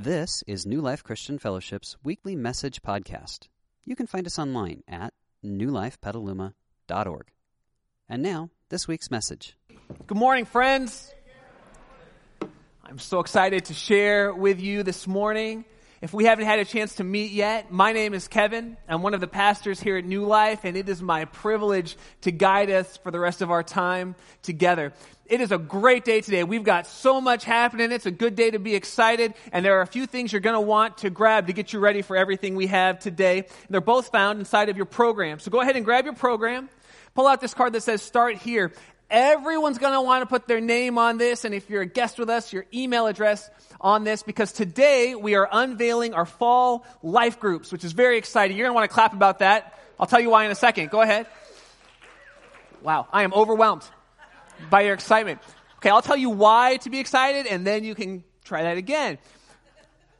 This is New Life Christian Fellowship's weekly message podcast. You can find us online at newlifepetaluma.org. And now, this week's message. Good morning, friends. I'm so excited to share with you this morning. If we haven't had a chance to meet yet, my name is Kevin. I'm one of the pastors here at New Life, and it is my privilege to guide us for the rest of our time together. It is a great day today. We've got so much happening. It's a good day to be excited, and there are a few things you're going to want to grab to get you ready for everything we have today. They're both found inside of your program. So go ahead and grab your program. Pull out this card that says start here. Everyone's going to want to put their name on this, and if you're a guest with us, your email address on this, because today we are unveiling our fall life groups, which is very exciting. You're going to want to clap about that. I'll tell you why in a second. Go ahead. Wow, I am overwhelmed by your excitement. Okay, I'll tell you why to be excited, and then you can try that again.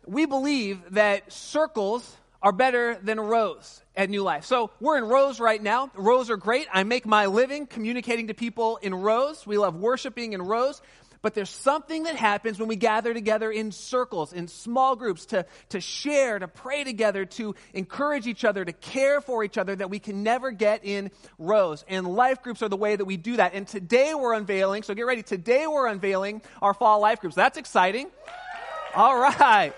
We believe that circles are better than rows at New Life. So we're in rows right now. Rows are great. I make my living communicating to people in rows. We love worshiping in rows. But there's something that happens when we gather together in circles, in small groups, to, to share, to pray together, to encourage each other, to care for each other that we can never get in rows. And life groups are the way that we do that. And today we're unveiling, so get ready, today we're unveiling our fall life groups. That's exciting. All right.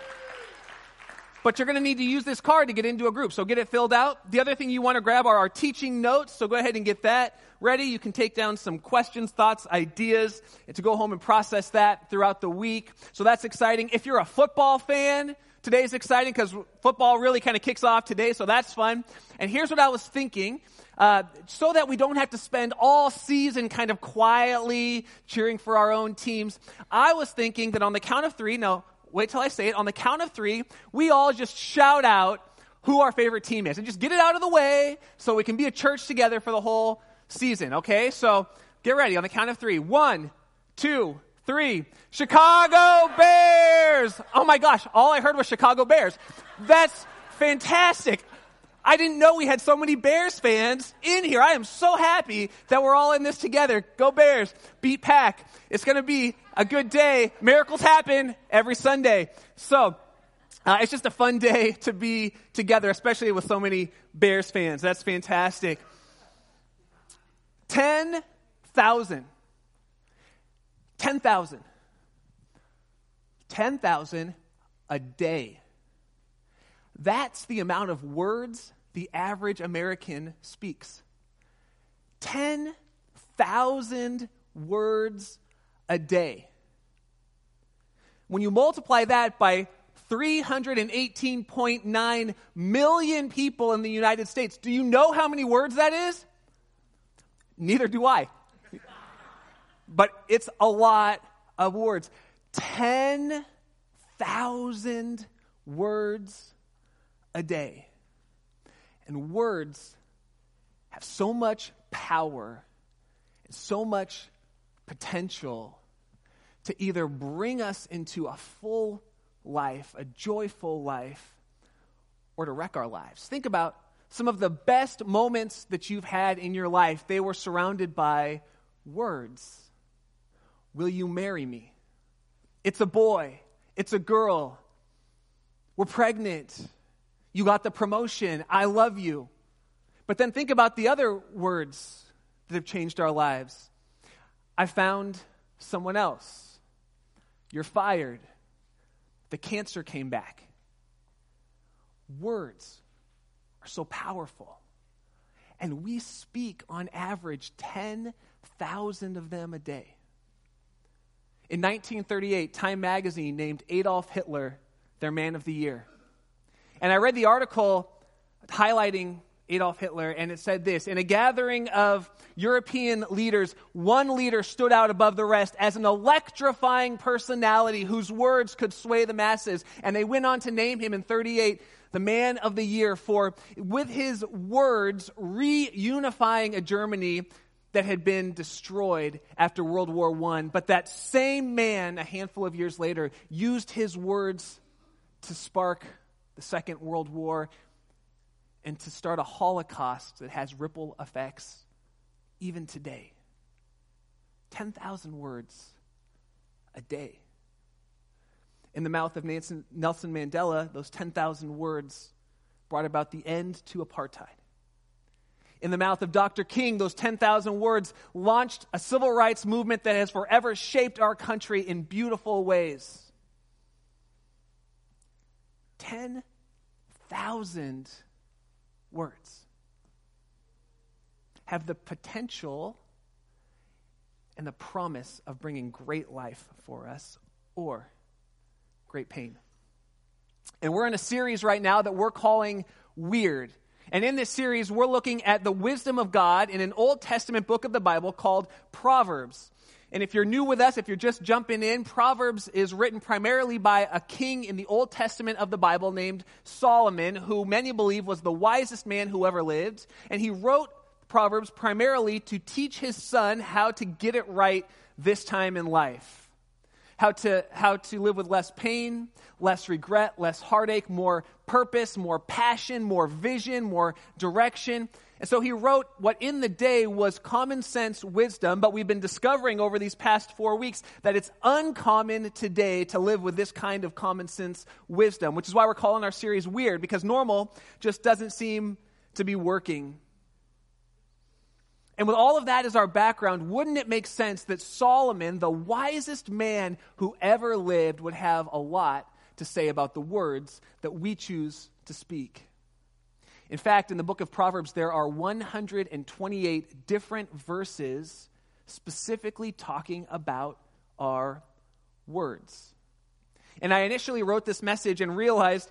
But you're going to need to use this card to get into a group. So get it filled out. The other thing you want to grab are our teaching notes. So go ahead and get that ready. You can take down some questions, thoughts, ideas, and to go home and process that throughout the week. So that's exciting. If you're a football fan, today's exciting because football really kind of kicks off today. So that's fun. And here's what I was thinking. Uh, so that we don't have to spend all season kind of quietly cheering for our own teams, I was thinking that on the count of three, now wait till I say it. On the count of three, we all just shout out who our favorite team is and just get it out of the way so we can be a church together for the whole season, okay? So get ready on the count of three. One, two, three. Chicago Bears! Oh my gosh, all I heard was Chicago Bears. That's fantastic. I didn't know we had so many Bears fans in here. I am so happy that we're all in this together. Go Bears. Beat Pack. It's going to be a good day. Miracles happen every Sunday. So, uh, it's just a fun day to be together, especially with so many Bears fans. That's fantastic. 10,000. 10,000. 10,000 a day. That's the amount of words the average American speaks. 10,000 words a day. When you multiply that by 318.9 million people in the United States, do you know how many words that is? Neither do I. but it's a lot of words. 10,000 words a day. And words have so much power and so much potential to either bring us into a full life, a joyful life, or to wreck our lives. Think about some of the best moments that you've had in your life. They were surrounded by words. Will you marry me? It's a boy. It's a girl. We're pregnant. You got the promotion. I love you. But then think about the other words that have changed our lives. I found someone else. You're fired. The cancer came back. Words are so powerful. And we speak on average 10,000 of them a day. In 1938, Time magazine named Adolf Hitler their man of the year. And I read the article highlighting Adolf Hitler, and it said this In a gathering of European leaders, one leader stood out above the rest as an electrifying personality whose words could sway the masses. And they went on to name him in 38 the man of the year for, with his words, reunifying a Germany that had been destroyed after World War I. But that same man, a handful of years later, used his words to spark the Second World War and to start a Holocaust that has ripple effects even today. 10,000 words a day. In the mouth of Nelson Mandela, those 10,000 words brought about the end to apartheid. In the mouth of Dr. King, those 10,000 words launched a civil rights movement that has forever shaped our country in beautiful ways. 10,000 words have the potential and the promise of bringing great life for us or great pain. And we're in a series right now that we're calling Weird. And in this series, we're looking at the wisdom of God in an Old Testament book of the Bible called Proverbs. And if you're new with us, if you're just jumping in, Proverbs is written primarily by a king in the Old Testament of the Bible named Solomon, who many believe was the wisest man who ever lived. And he wrote Proverbs primarily to teach his son how to get it right this time in life. How to, how to live with less pain, less regret, less heartache, more purpose, more passion, more vision, more direction. And so he wrote what in the day was common sense wisdom, but we've been discovering over these past four weeks that it's uncommon today to live with this kind of common sense wisdom, which is why we're calling our series weird, because normal just doesn't seem to be working. And with all of that as our background, wouldn't it make sense that Solomon, the wisest man who ever lived, would have a lot to say about the words that we choose to speak? In fact, in the book of Proverbs, there are 128 different verses specifically talking about our words. And I initially wrote this message and realized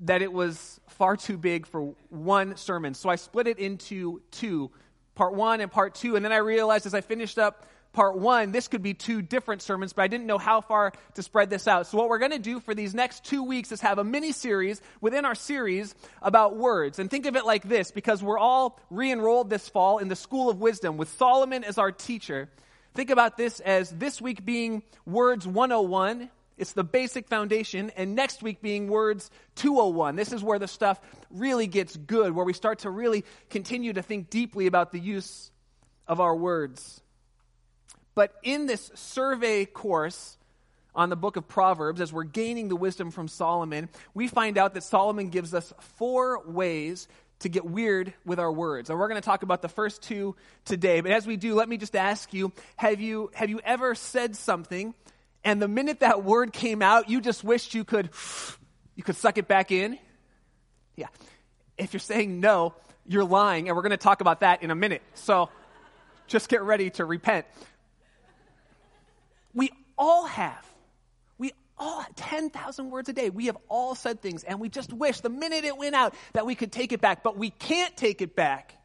that it was far too big for one sermon. So I split it into two, part one and part two. And then I realized as I finished up part one, this could be two different sermons, but I didn't know how far to spread this out. So, what we're going to do for these next two weeks is have a mini series within our series about words. And think of it like this because we're all re enrolled this fall in the School of Wisdom with Solomon as our teacher. Think about this as this week being Words 101. It's the basic foundation, and next week being Words 201. This is where the stuff really gets good, where we start to really continue to think deeply about the use of our words. But in this survey course on the book of Proverbs, as we're gaining the wisdom from Solomon, we find out that Solomon gives us four ways to get weird with our words. And we're going to talk about the first two today. But as we do, let me just ask you, have you, have you ever said something and the minute that word came out, you just wished you could, you could suck it back in? Yeah. If you're saying no, you're lying, and we're going to talk about that in a minute. So just get ready to repent we all have. We all, 10,000 words a day. We have all said things, and we just wish the minute it went out that we could take it back, but we can't take it back.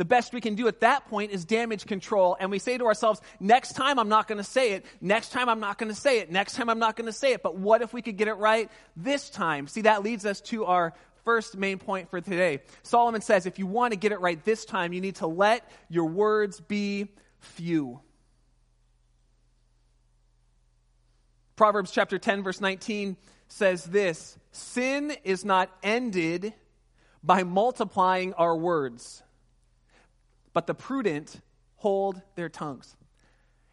The best we can do at that point is damage control, and we say to ourselves, next time I'm not going to say it, next time I'm not going to say it, next time I'm not going to say it, but what if we could get it right this time? See, that leads us to our first main point for today. Solomon says if you want to get it right this time, you need to let your words be few. Proverbs chapter 10, verse 19 says this Sin is not ended by multiplying our words, but the prudent hold their tongues.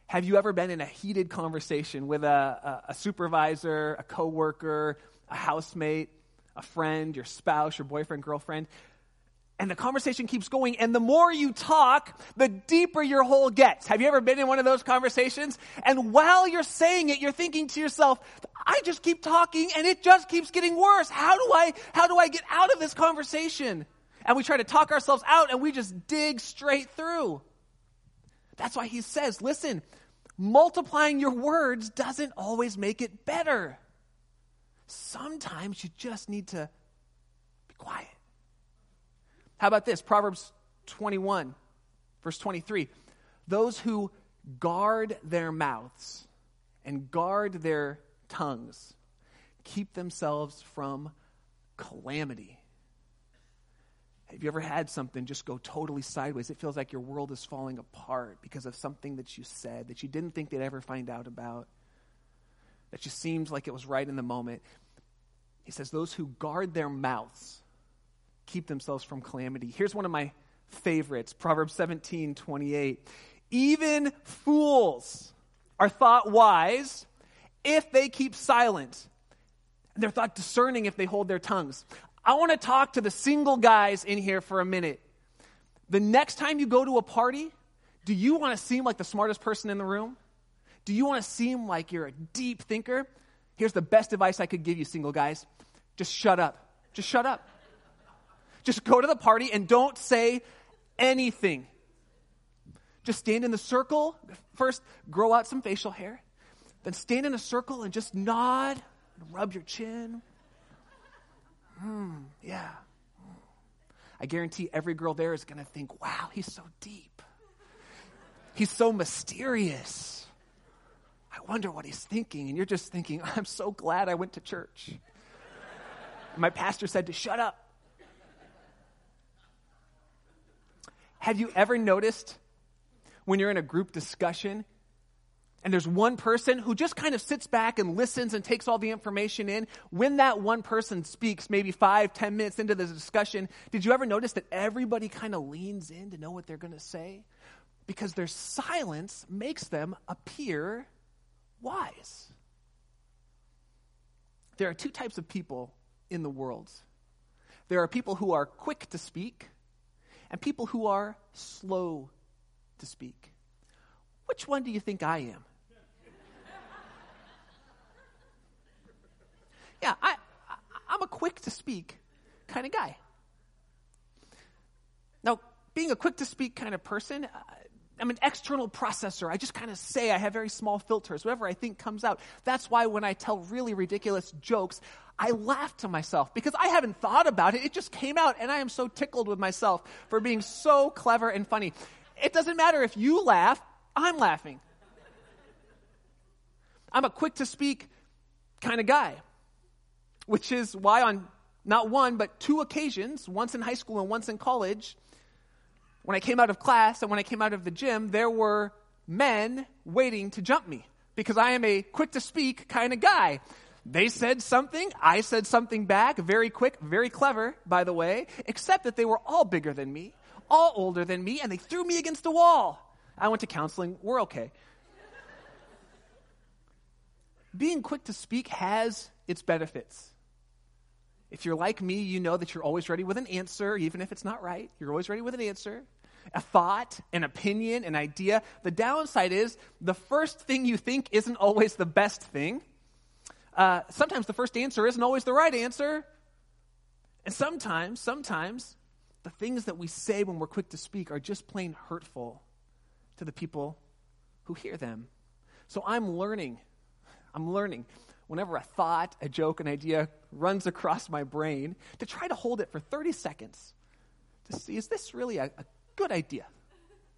Have you ever been in a heated conversation with a, a, a supervisor, a coworker, a housemate, a friend, your spouse, your boyfriend, girlfriend? and the conversation keeps going. And the more you talk, the deeper your hole gets. Have you ever been in one of those conversations? And while you're saying it, you're thinking to yourself, I just keep talking and it just keeps getting worse. How do I, how do I get out of this conversation? And we try to talk ourselves out and we just dig straight through. That's why he says, listen, multiplying your words doesn't always make it better. Sometimes you just need to be quiet how about this? Proverbs 21, verse 23. Those who guard their mouths and guard their tongues keep themselves from calamity. Have you ever had something just go totally sideways? It feels like your world is falling apart because of something that you said that you didn't think they'd ever find out about, that just seemed like it was right in the moment. He says, Those who guard their mouths keep themselves from calamity. Here's one of my favorites Proverbs 17 28. Even fools are thought wise if they keep silent, And they're thought discerning if they hold their tongues. I want to talk to the single guys in here for a minute. The next time you go to a party, do you want to seem like the smartest person in the room? Do you want to seem like you're a deep thinker? Here's the best advice I could give you, single guys just shut up. Just shut up. Just go to the party and don't say anything. Just stand in the circle. First, grow out some facial hair. Then stand in a circle and just nod, and rub your chin. Hmm, yeah. I guarantee every girl there is going to think, wow, he's so deep. He's so mysterious. I wonder what he's thinking. And you're just thinking, I'm so glad I went to church. My pastor said to shut up. Have you ever noticed when you're in a group discussion and there's one person who just kind of sits back and listens and takes all the information in? When that one person speaks, maybe five, ten minutes into the discussion, did you ever notice that everybody kind of leans in to know what they're going to say? Because their silence makes them appear wise. There are two types of people in the world there are people who are quick to speak and people who are slow to speak. Which one do you think I am? Yeah, I, I, am a quick to speak kind of guy. Now, being a quick to speak kind of person, uh, I'm an external processor. I just kind of say I have very small filters. Whatever I think comes out. That's why when I tell really ridiculous jokes, I laugh to myself because I haven't thought about it. It just came out and I am so tickled with myself for being so clever and funny. It doesn't matter if you laugh, I'm laughing. I'm a quick to speak kind of guy, which is why on not one, but two occasions, once in high school and once in college, when I came out of class and when I came out of the gym, there were men waiting to jump me because I am a quick to speak kind of guy. They said something, I said something back, very quick, very clever, by the way, except that they were all bigger than me, all older than me, and they threw me against a wall. I went to counseling, we're okay. Being quick to speak has its benefits. If you're like me, you know that you're always ready with an answer, even if it's not right. You're always ready with an answer a thought, an opinion, an idea. The downside is the first thing you think isn't always the best thing. Uh, sometimes the first answer isn't always the right answer. And sometimes, sometimes, the things that we say when we're quick to speak are just plain hurtful to the people who hear them. So I'm learning. I'm learning whenever a thought, a joke, an idea runs across my brain to try to hold it for 30 seconds to see is this really a, a good idea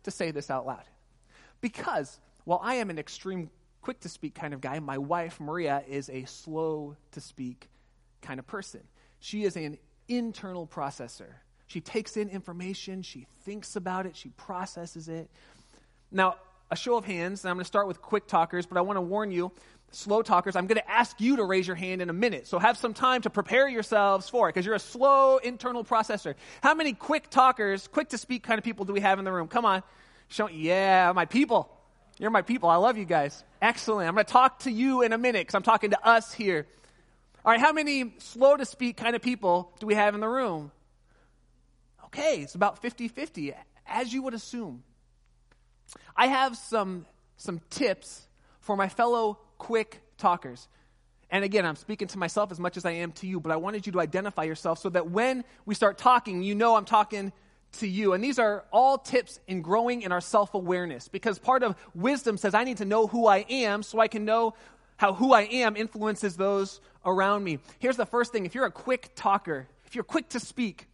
to say this out loud. Because while I am an extreme quick to speak kind of guy, my wife, Maria, is a slow to speak kind of person. She is an internal processor. She takes in information, she thinks about it, she processes it. Now, a show of hands, and I'm going to start with quick talkers, but I want to warn you, slow talkers, I'm going to ask you to raise your hand in a minute. So have some time to prepare yourselves for it because you're a slow internal processor. How many quick talkers, quick to speak kind of people do we have in the room? Come on. Show, yeah, my people. You're my people. I love you guys. Excellent. I'm going to talk to you in a minute because I'm talking to us here. All right, how many slow to speak kind of people do we have in the room? Okay, it's about 50 50, as you would assume. I have some, some tips for my fellow quick talkers. And again, I'm speaking to myself as much as I am to you, but I wanted you to identify yourself so that when we start talking, you know I'm talking to you. And these are all tips in growing in our self awareness because part of wisdom says I need to know who I am so I can know how who I am influences those around me. Here's the first thing if you're a quick talker, if you're quick to speak,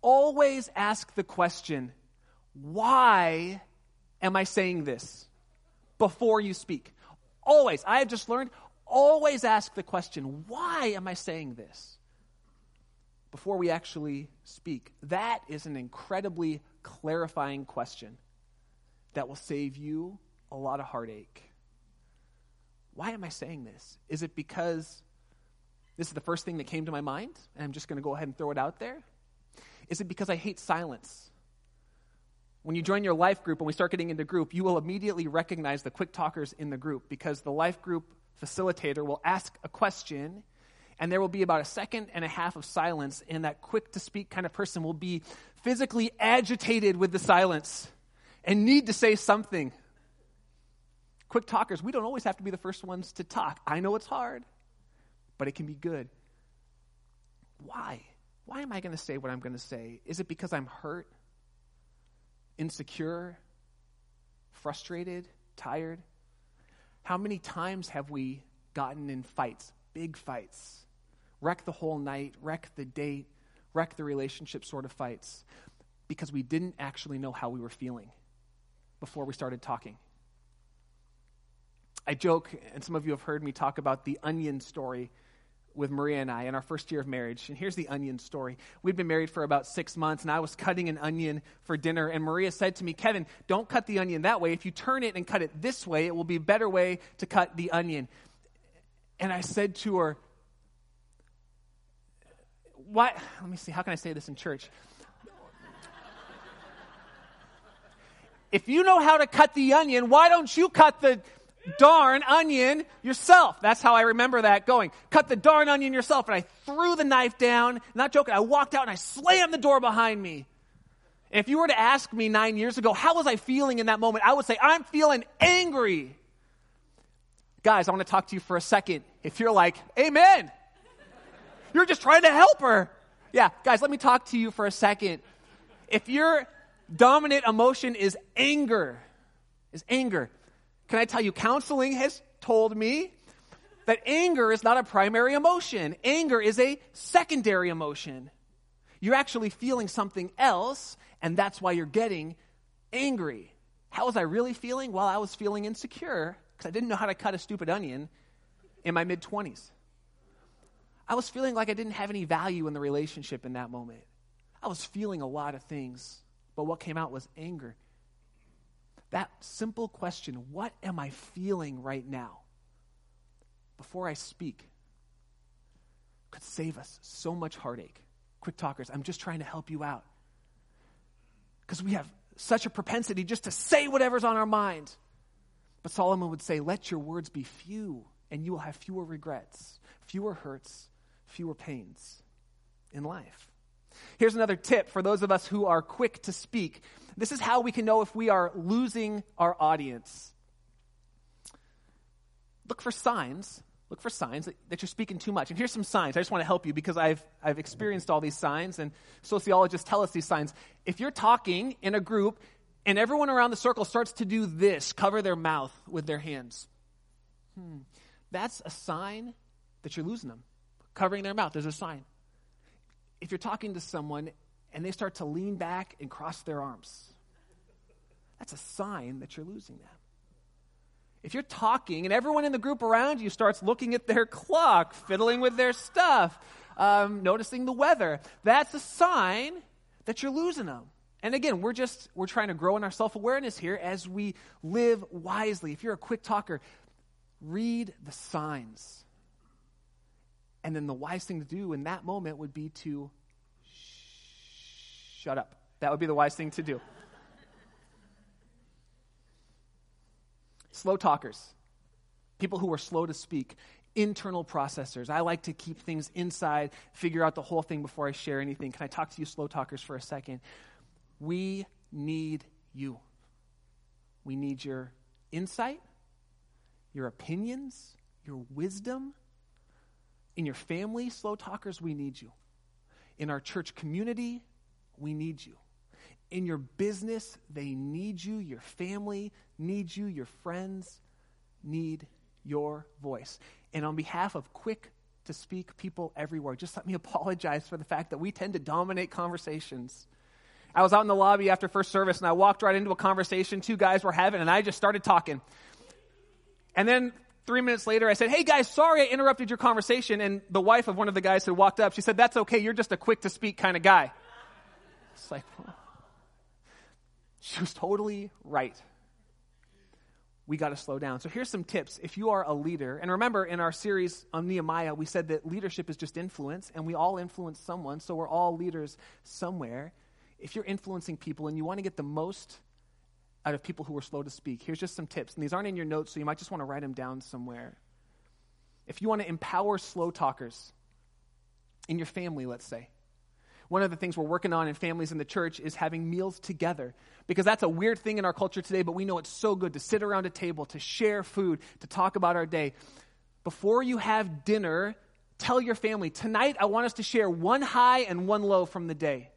always ask the question, why am I saying this? Before you speak. Always. I have just learned, always ask the question, why am I saying this? Before we actually speak. That is an incredibly clarifying question that will save you a lot of heartache. Why am I saying this? Is it because this is the first thing that came to my mind and I'm just going to go ahead and throw it out there? Is it because I hate silence? When you join your life group and we start getting into group, you will immediately recognize the quick talkers in the group because the life group facilitator will ask a question and there will be about a second and a half of silence, and that quick to speak kind of person will be physically agitated with the silence and need to say something. Quick talkers, we don't always have to be the first ones to talk. I know it's hard, but it can be good. Why? Why am I going to say what I'm going to say? Is it because I'm hurt, insecure, frustrated, tired? How many times have we gotten in fights, big fights? wreck the whole night, wreck the date, wreck the relationship sort of fights because we didn't actually know how we were feeling before we started talking. I joke, and some of you have heard me talk about the onion story with Maria and I in our first year of marriage. And here's the onion story. We'd been married for about six months, and I was cutting an onion for dinner. And Maria said to me, Kevin, don't cut the onion that way. If you turn it and cut it this way, it will be a better way to cut the onion. And I said to her, why, let me see, how can I say this in church? if you know how to cut the onion, why don't you cut the darn onion yourself? That's how I remember that going. Cut the darn onion yourself. And I threw the knife down, not joking, I walked out and I slammed the door behind me. And if you were to ask me nine years ago, how was I feeling in that moment? I would say, I'm feeling angry. Guys, I want to talk to you for a second. If you're like, Amen. You're just trying to help her. Yeah, guys, let me talk to you for a second. If your dominant emotion is anger, is anger, can I tell you, counseling has told me that anger is not a primary emotion. Anger is a secondary emotion. You're actually feeling something else, and that's why you're getting angry. How was I really feeling? Well, I was feeling insecure because I didn't know how to cut a stupid onion in my mid 20s. I was feeling like I didn't have any value in the relationship in that moment. I was feeling a lot of things, but what came out was anger. That simple question, what am I feeling right now? Before I speak, could save us so much heartache. Quick talkers, I'm just trying to help you out. Because we have such a propensity just to say whatever's on our mind. But Solomon would say, Let your words be few, and you will have fewer regrets, fewer hurts, fewer pains in life. Here's another tip for those of us who are quick to speak. This is how we can know if we are losing our audience. Look for signs. Look for signs that, that, you're speaking too much. And here's some signs. I just want to help you because I've, I've experienced all these signs, and sociologists tell us these signs. If you're talking in a group and everyone around the circle starts to do this, cover their mouth with their hands, hmm, that's a sign that you're losing them covering their mouth. There's a sign. If you're talking to someone and they start to lean back and cross their arms, that's a sign that you're losing them. If you're talking and everyone in the group around you starts looking at their clock, fiddling with their stuff, um, noticing the weather, that's a sign that you're losing them. And again, we're just we're trying to grow in our self-awareness here as we live wisely. If you're a quick talker, read the signs. And then the wise thing to do in that moment would be to sh- shut up. That would be the wise thing to do. Slow talkers, people who are slow to speak, internal processors. I like to keep things inside, figure out the whole thing before I share anything. Can I talk to you, slow talkers, for a second? We need you. We need your insight, your opinions, your wisdom, in your family, slow talkers, we need you. In our church community, we need you. In your business, they need you. Your family needs you. Your friends need your voice. And on behalf of quick to speak people everywhere, just let me apologize for the fact that we tend to dominate conversations. I was out in the lobby after first service and I walked right into a conversation two guys were having, and I just started talking. And then Three minutes later, I said, Hey guys, sorry I interrupted your conversation. And the wife of one of the guys had walked up. She said, That's okay. You're just a quick to speak kind of guy. It's like, she was totally right. We got to slow down. So here's some tips. If you are a leader, and remember in our series on Nehemiah, we said that leadership is just influence, and we all influence someone, so we're all leaders somewhere. If you're influencing people and you want to get the most out of people who are slow to speak. Here's just some tips. And these aren't in your notes, so you might just want to write them down somewhere. If you want to empower slow talkers, in your family, let's say. One of the things we're working on in families in the church is having meals together because that's a weird thing in our culture today, but we know it's so good to sit around a table, to share food, to talk about our day. Before you have dinner, tell your family, tonight I want us to share one high and one low from the day.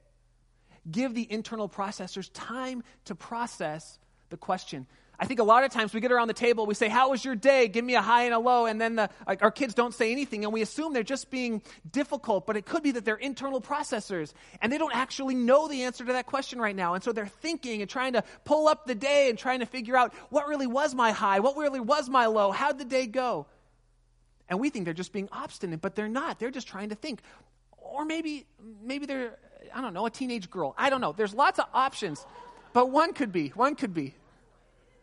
Give the internal processors time to process the question. I think a lot of times we get around the table, we say, How was your day? Give me a high and a low. And then the, like, our kids don't say anything, and we assume they're just being difficult, but it could be that they're internal processors, and they don't actually know the answer to that question right now. And so they're thinking and trying to pull up the day and trying to figure out what really was my high, what really was my low, how'd the day go? And we think they're just being obstinate, but they're not. They're just trying to think. Or maybe, maybe they're, I don't know, a teenage girl. I don't know. There's lots of options, but one could be, one could be.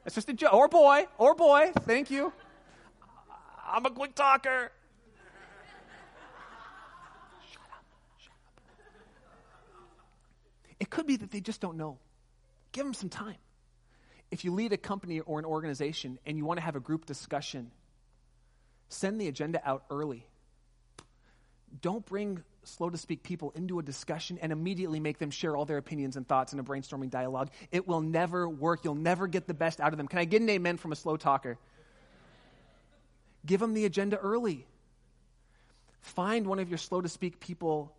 It's just a joke. Or boy, or boy. Thank you. I'm a quick talker. Shut up. Shut up. It could be that they just don't know. Give them some time. If you lead a company or an organization and you want to have a group discussion, send the agenda out early. Don't bring slow to speak people into a discussion and immediately make them share all their opinions and thoughts in a brainstorming dialogue. It will never work. You'll never get the best out of them. Can I get an amen from a slow talker? Give them the agenda early. Find one of your slow to speak people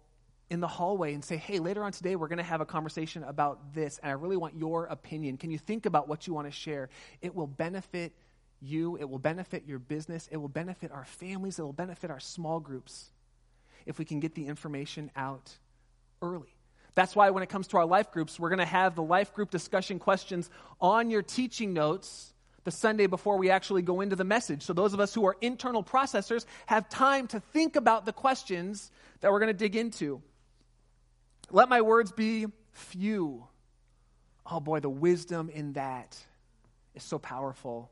in the hallway and say, hey, later on today, we're going to have a conversation about this, and I really want your opinion. Can you think about what you want to share? It will benefit you, it will benefit your business, it will benefit our families, it will benefit our small groups if we can get the information out early. That's why when it comes to our life groups, we're going to have the life group discussion questions on your teaching notes the Sunday before we actually go into the message. So those of us who are internal processors have time to think about the questions that we're going to dig into. Let my words be few. Oh boy, the wisdom in that is so powerful.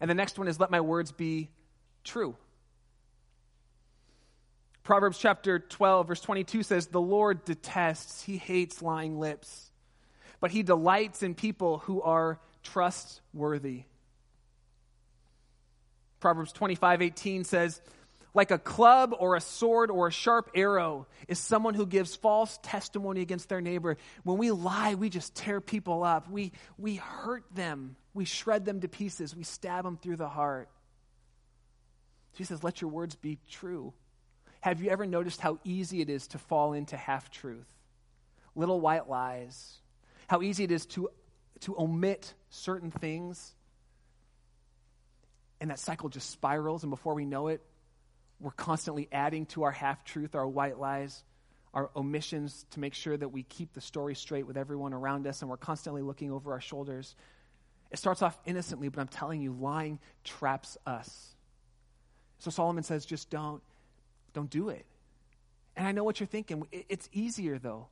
And the next one is let my words be true. Proverbs chapter 12, verse 22 says, The Lord detests, he hates lying lips, but he delights in people who are trustworthy. Proverbs 25, 18 says, like a club or a sword or a sharp arrow is someone who gives false testimony against their neighbor. When we lie, we just tear people up. We, we hurt them. We shred them to pieces. We stab them through the heart. He says, Let your words be true. Have you ever noticed how easy it is to fall into half truth? Little white lies. How easy it is to, to omit certain things. And that cycle just spirals, and before we know it, we're constantly adding to our half truth, our white lies, our omissions to make sure that we keep the story straight with everyone around us, and we're constantly looking over our shoulders. It starts off innocently, but I'm telling you, lying traps us. So Solomon says, just don't. Don't do it. And I know what you're thinking. It's easier, though.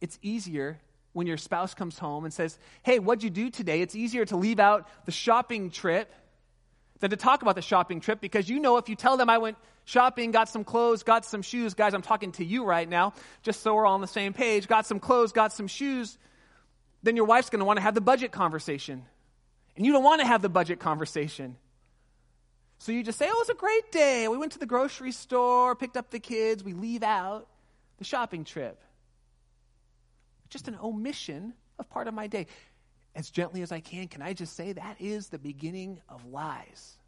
It's easier when your spouse comes home and says, Hey, what'd you do today? It's easier to leave out the shopping trip than to talk about the shopping trip because you know if you tell them I went shopping, got some clothes, got some shoes, guys, I'm talking to you right now, just so we're all on the same page, got some clothes, got some shoes, then your wife's going to want to have the budget conversation. And you don't want to have the budget conversation. So you just say, oh, it was a great day. We went to the grocery store, picked up the kids, we leave out the shopping trip. Just an omission of part of my day. As gently as I can, can I just say that is the beginning of lies?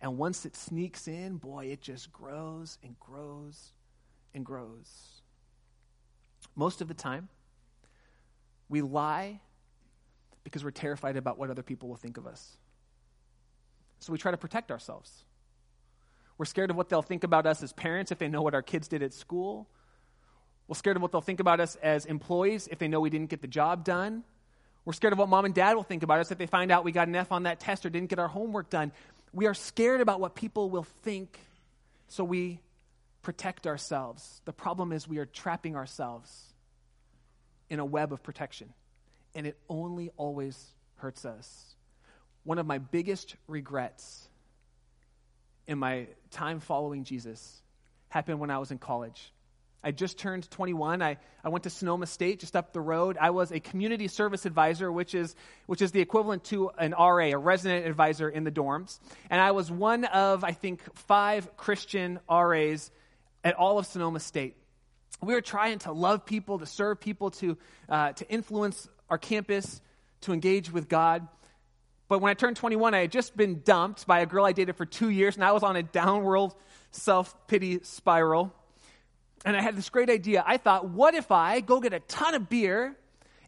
And once it sneaks in, boy, it just grows and grows and grows. Most of the time, we lie because we're terrified about what other people will think of us. So we try to protect ourselves. We're scared of what they'll think about us as parents if they know what our kids did at school. We're scared of what they'll think about us as employees if they know we didn't get the job done. We're scared of what mom and dad will think about us if they find out we got an F on that test or didn't get our homework done. We are scared about what people will think, so we protect ourselves. The problem is we are trapping ourselves in a web of protection, and it only always hurts us one of my biggest regrets in my time following Jesus happened when I was in college. I just turned 21. I, I went to Sonoma State, just up the road. I was a community service advisor, which is, which is the equivalent to an RA, a resident advisor in the dorms. And I was one of, I think, five Christian RAs at all of Sonoma State. We were trying to love people, to serve people, to, uh, to influence our campus, to engage with God. But when I turned 21, I had just been dumped by a girl I dated for two years, and I was on a downward self pity spiral. And I had this great idea. I thought, what if I go get a ton of beer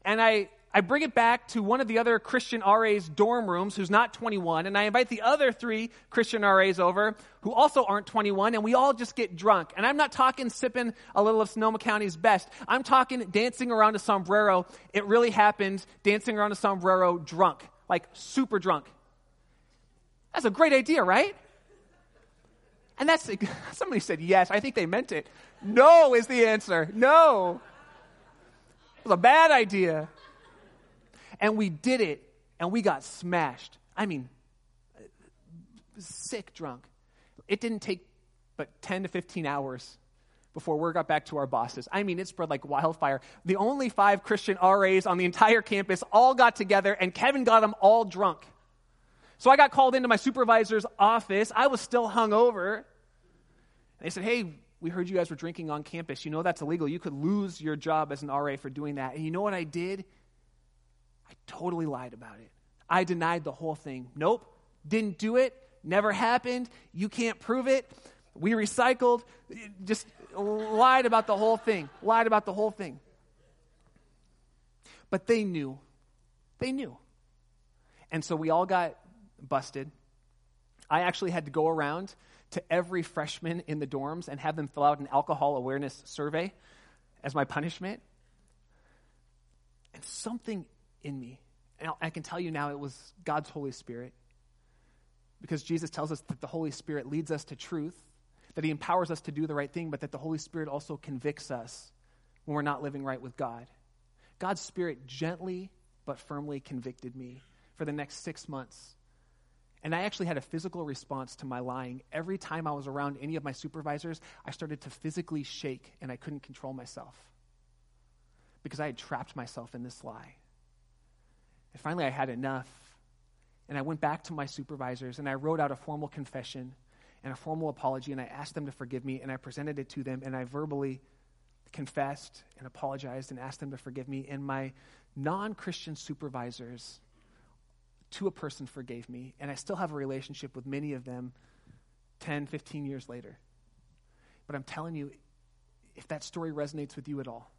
and I I bring it back to one of the other Christian RA's dorm rooms who's not 21, and I invite the other three Christian RAs over who also aren't 21, and we all just get drunk. And I'm not talking sipping a little of Sonoma County's best. I'm talking dancing around a sombrero. It really happened, dancing around a sombrero drunk, like super drunk. That's a great idea, right? And that's, somebody said yes. I think they meant it. No is the answer. No. It was a bad idea. And we did it, and we got smashed. I mean, sick drunk. It didn't take but 10 to 15 hours before word got back to our bosses. I mean, it spread like wildfire. The only five Christian RAs on the entire campus all got together, and Kevin got them all drunk. So I got called into my supervisor's office. I was still hungover. They said, Hey, we heard you guys were drinking on campus. You know that's illegal. You could lose your job as an RA for doing that. And you know what I did? I totally lied about it. I denied the whole thing. Nope, didn't do it, never happened. You can't prove it. We recycled, just lied about the whole thing, lied about the whole thing. But they knew. They knew. And so we all got busted. I actually had to go around to every freshman in the dorms and have them fill out an alcohol awareness survey as my punishment. And something in me. And I can tell you now it was God's Holy Spirit. Because Jesus tells us that the Holy Spirit leads us to truth, that He empowers us to do the right thing, but that the Holy Spirit also convicts us when we're not living right with God. God's Spirit gently but firmly convicted me for the next six months. And I actually had a physical response to my lying. Every time I was around any of my supervisors, I started to physically shake and I couldn't control myself because I had trapped myself in this lie. And finally, I had enough. And I went back to my supervisors and I wrote out a formal confession and a formal apology and I asked them to forgive me and I presented it to them and I verbally confessed and apologized and asked them to forgive me. And my non Christian supervisors, to a person, forgave me. And I still have a relationship with many of them 10, 15 years later. But I'm telling you, if that story resonates with you at all,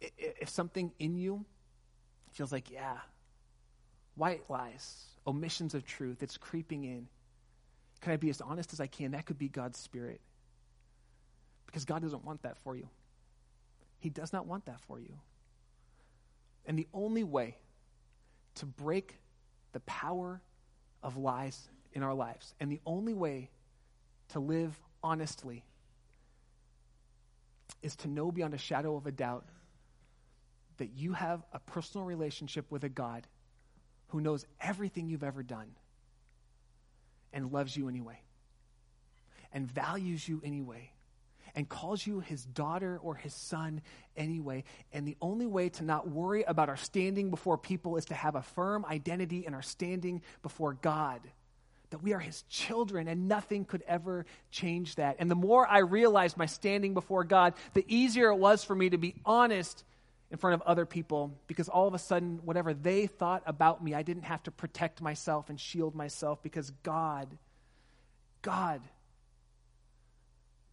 if something in you feels like, yeah, white lies, omissions of truth, it's creeping in. Can I be as honest as I can? That could be God's Spirit. Because God doesn't want that for you. He does not want that for you. And the only way to break the power of lies in our lives, and the only way to live honestly, is to know beyond a shadow of a doubt that you have a personal relationship with a God who knows everything you've ever done and loves you anyway, and values you anyway, and calls you his daughter or his son anyway. And the only way to not worry about our standing before people is to have a firm identity in our standing before God. That we are his children and nothing could ever change that. And the more I realized my standing before God, the easier it was for me to be honest in front of other people because all of a sudden, whatever they thought about me, I didn't have to protect myself and shield myself because God, God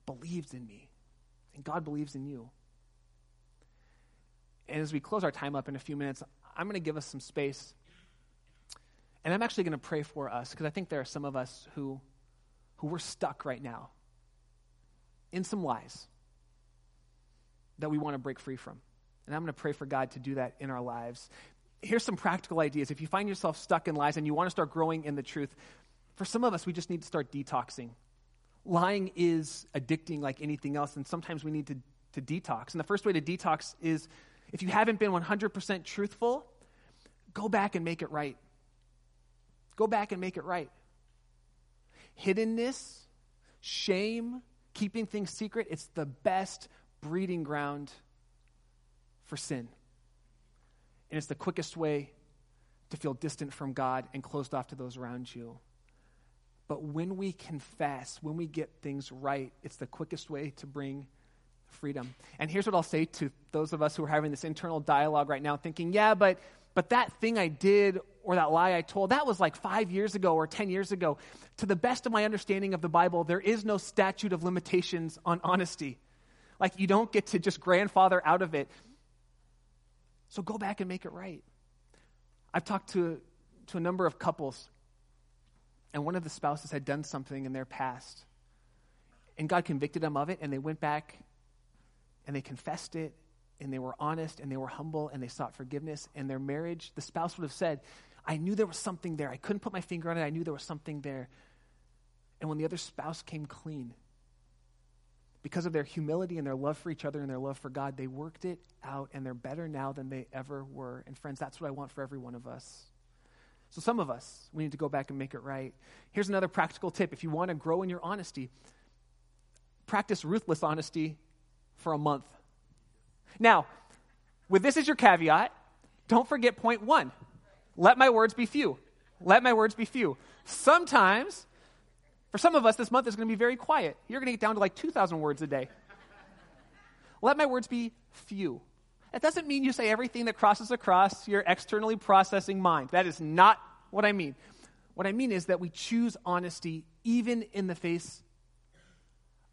believes in me and God believes in you. And as we close our time up in a few minutes, I'm going to give us some space. And I'm actually going to pray for us because I think there are some of us who, who we're stuck right now in some lies that we want to break free from. And I'm going to pray for God to do that in our lives. Here's some practical ideas. If you find yourself stuck in lies and you want to start growing in the truth, for some of us, we just need to start detoxing. Lying is addicting like anything else, and sometimes we need to, to detox. And the first way to detox is if you haven't been 100% truthful, go back and make it right. Go back and make it right. Hiddenness, shame, keeping things secret, it's the best breeding ground for sin. And it's the quickest way to feel distant from God and closed off to those around you. But when we confess, when we get things right, it's the quickest way to bring freedom. And here's what I'll say to those of us who are having this internal dialogue right now, thinking, yeah, but, but that thing I did or that lie I told, that was like five years ago or 10 years ago. To the best of my understanding of the Bible, there is no statute of limitations on honesty. Like, you don't get to just grandfather out of it. So go back and make it right. I've talked to, to a number of couples, and one of the spouses had done something in their past. And God convicted them of it, and they went back and they confessed it, and they were honest, and they were humble, and they sought forgiveness. And their marriage, the spouse would have said, I knew there was something there. I couldn't put my finger on it. I knew there was something there. And when the other spouse came clean, because of their humility and their love for each other and their love for God, they worked it out and they're better now than they ever were. And friends, that's what I want for every one of us. So, some of us, we need to go back and make it right. Here's another practical tip if you want to grow in your honesty, practice ruthless honesty for a month. Now, with this as your caveat, don't forget point one let my words be few. Let my words be few. Sometimes for some of us, this month is going to be very quiet. You're going to get down to like 2,000 words a day. Let my words be few. That doesn't mean you say everything that crosses across your externally processing mind. That is not what I mean. What I mean is that we choose honesty even in the face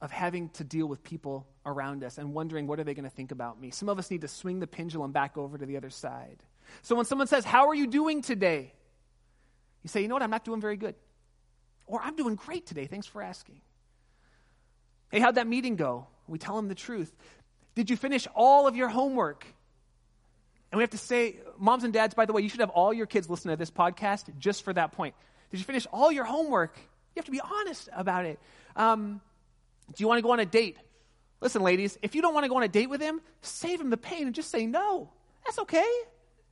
of having to deal with people around us and wondering what are they going to think about me. Some of us need to swing the pendulum back over to the other side. So when someone says, "How are you doing today?" you say, "You know what? I'm not doing very good." Or I'm doing great today. Thanks for asking. Hey, how'd that meeting go? We tell them the truth. Did you finish all of your homework? And we have to say, moms and dads, by the way, you should have all your kids listen to this podcast just for that point. Did you finish all your homework? You have to be honest about it. Um, do you want to go on a date? Listen, ladies, if you don't want to go on a date with him, save him the pain and just say no. That's okay.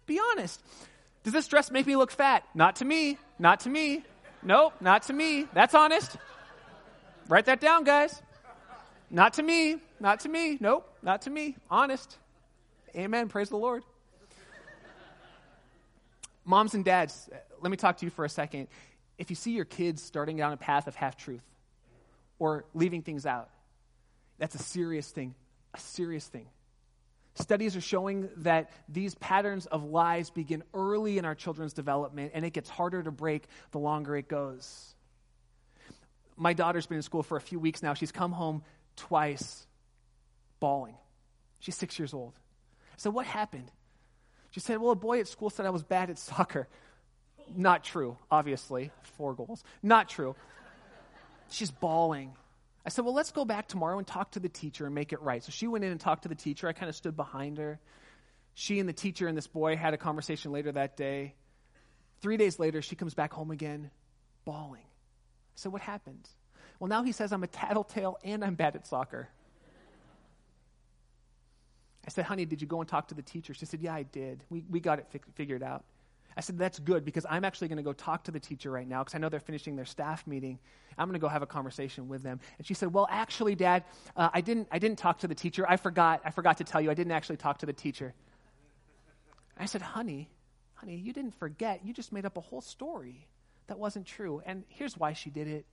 Be honest. Does this dress make me look fat? Not to me. Not to me. Nope, not to me. That's honest. Write that down, guys. Not to me. Not to me. Nope, not to me. Honest. Amen. Praise the Lord. Moms and dads, let me talk to you for a second. If you see your kids starting down a path of half truth or leaving things out, that's a serious thing. A serious thing. Studies are showing that these patterns of lies begin early in our children's development, and it gets harder to break the longer it goes. My daughter's been in school for a few weeks now. She's come home twice bawling. She's six years old. I said, What happened? She said, Well, a boy at school said I was bad at soccer. Not true, obviously. Four goals. Not true. She's bawling. I said, Well, let's go back tomorrow and talk to the teacher and make it right. So she went in and talked to the teacher. I kind of stood behind her. She and the teacher and this boy had a conversation later that day. Three days later, she comes back home again, bawling. I said, What happened? Well, now he says I'm a tattletale and I'm bad at soccer. I said, Honey, did you go and talk to the teacher? She said, Yeah, I did. We, we got it fi- figured out. I said, That's good because I'm actually going to go talk to the teacher right now because I know they're finishing their staff meeting. I'm going to go have a conversation with them. And she said, Well, actually, Dad, uh, I, didn't, I didn't talk to the teacher. I forgot. I forgot to tell you. I didn't actually talk to the teacher. I said, Honey, honey, you didn't forget. You just made up a whole story that wasn't true. And here's why she did it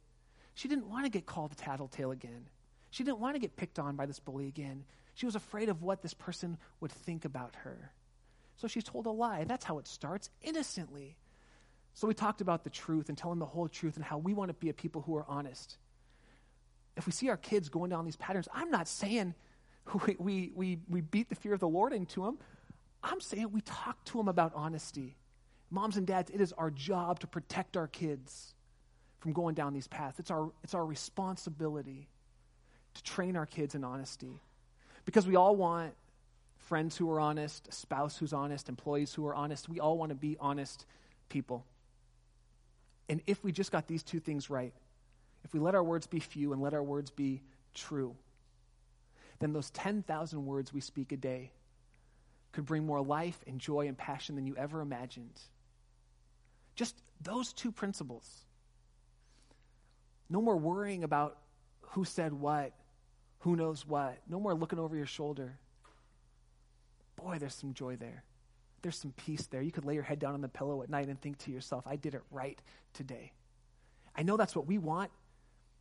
she didn't want to get called a tattletale again. She didn't want to get picked on by this bully again. She was afraid of what this person would think about her. So she told a lie. That's how it starts, innocently. So we talked about the truth and telling the whole truth and how we want to be a people who are honest. If we see our kids going down these patterns, I'm not saying we, we, we, we beat the fear of the Lord into them. I'm saying we talk to them about honesty. Moms and dads, it is our job to protect our kids from going down these paths. It's our, it's our responsibility to train our kids in honesty. Because we all want friends who are honest, a spouse who's honest, employees who are honest. We all want to be honest people. And if we just got these two things right, if we let our words be few and let our words be true, then those 10,000 words we speak a day could bring more life and joy and passion than you ever imagined. Just those two principles. No more worrying about who said what, who knows what. No more looking over your shoulder boy, there's some joy there. There's some peace there. You could lay your head down on the pillow at night and think to yourself, I did it right today. I know that's what we want,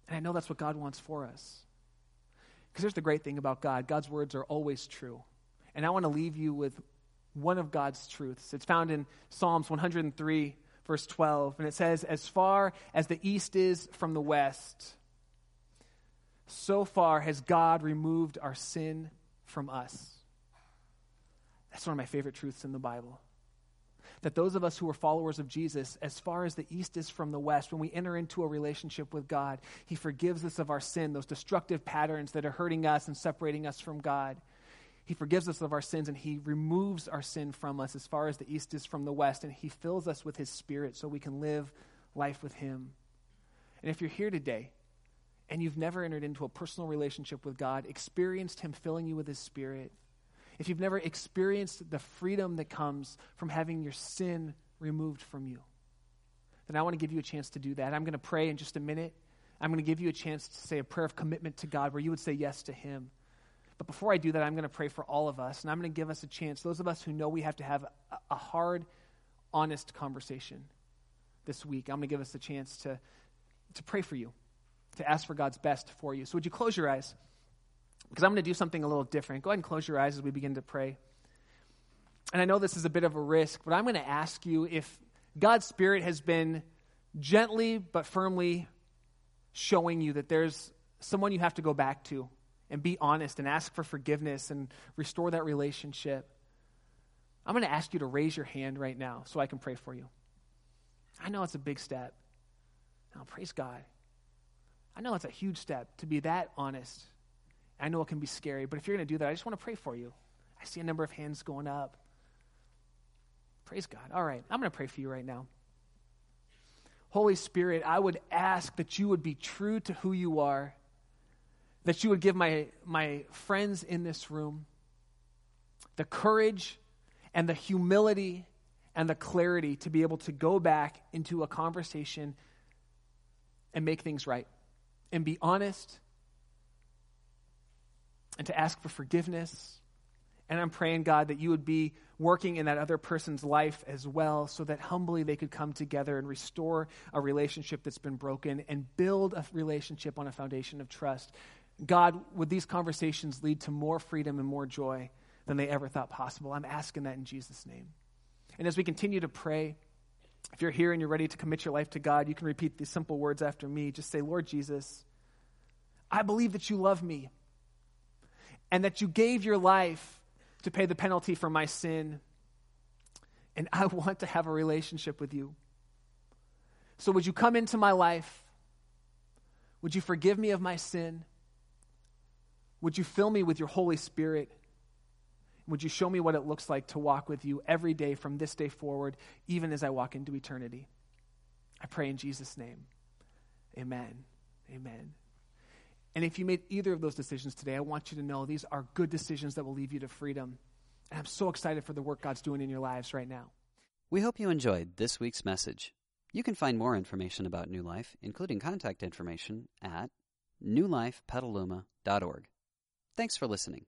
and I know that's what God wants for us. Because here's the great thing about God God's words are always true. And I want to leave you with one of God's truths. It's found in Psalms 103, verse 12, and it says, As far as the east is from the west, so far has God removed our sin from us. That's one of my favorite truths in the Bible. That those of us who are followers of Jesus, as far as the east is from the west, when we enter into a relationship with God, He forgives us of our sin, those destructive patterns that are hurting us and separating us from God. He forgives us of our sins and He removes our sin from us as far as the east is from the west, and He fills us with His Spirit so we can live life with Him. And if you're here today and you've never entered into a personal relationship with God, experienced Him filling you with His Spirit, if you've never experienced the freedom that comes from having your sin removed from you, then I want to give you a chance to do that. I'm going to pray in just a minute. I'm going to give you a chance to say a prayer of commitment to God where you would say yes to Him. But before I do that, I'm going to pray for all of us, and I'm going to give us a chance, those of us who know we have to have a, hard, honest conversation this week. I'm going to give us a chance to, to pray for you, to ask for God's best for you. So, would you close your eyes? Because I'm going to do something a little different. Go ahead and close your eyes as we begin to pray. And I know this is a bit of a risk, but I'm going to ask you if God's Spirit has been gently but firmly showing you that there's someone you have to go back to and be honest and ask for forgiveness and restore that relationship. I'm going to ask you to raise your hand right now so I can pray for you. I know it's a big step. Now, praise God. I know it's a huge step to be that honest I know it can be scary, but if you're going to do that, I just want to pray for you. I see a number of hands going up. Praise God. All right, I'm going to pray for you right now. Holy Spirit, I would ask that you would be true to who you are, that you would give my, my friends in this room the courage and the humility and the clarity to be able to go back into a conversation and make things right and be honest and to ask for forgiveness. And I'm praying, God, that you would be working in that other person's life as well so that humbly they could come together and restore a relationship that's been broken and build a relationship on a foundation of trust. God, would these conversations lead to more freedom and more joy than they ever thought possible? I'm asking that in Jesus' name. And as we continue to pray, if you're here and you're ready to commit your life to God, you can repeat these simple words after me. Just say, Lord Jesus, I believe that you love me and that you gave your life to pay the penalty for my sin. And I want to have a relationship with you. So, would you come into my life? Would you forgive me of my sin? Would you fill me with your Holy Spirit? Would you show me what it looks like to walk with you every day from this day forward, even as I walk into eternity? I pray in Jesus' name. Amen. Amen. And if you made either of those decisions today, I want you to know these are good decisions that will lead you to freedom. And I'm so excited for the work God's doing in your lives right now. We hope you enjoyed this week's message. You can find more information about New Life, including contact information, at newlifepetaluma.org. Thanks for listening.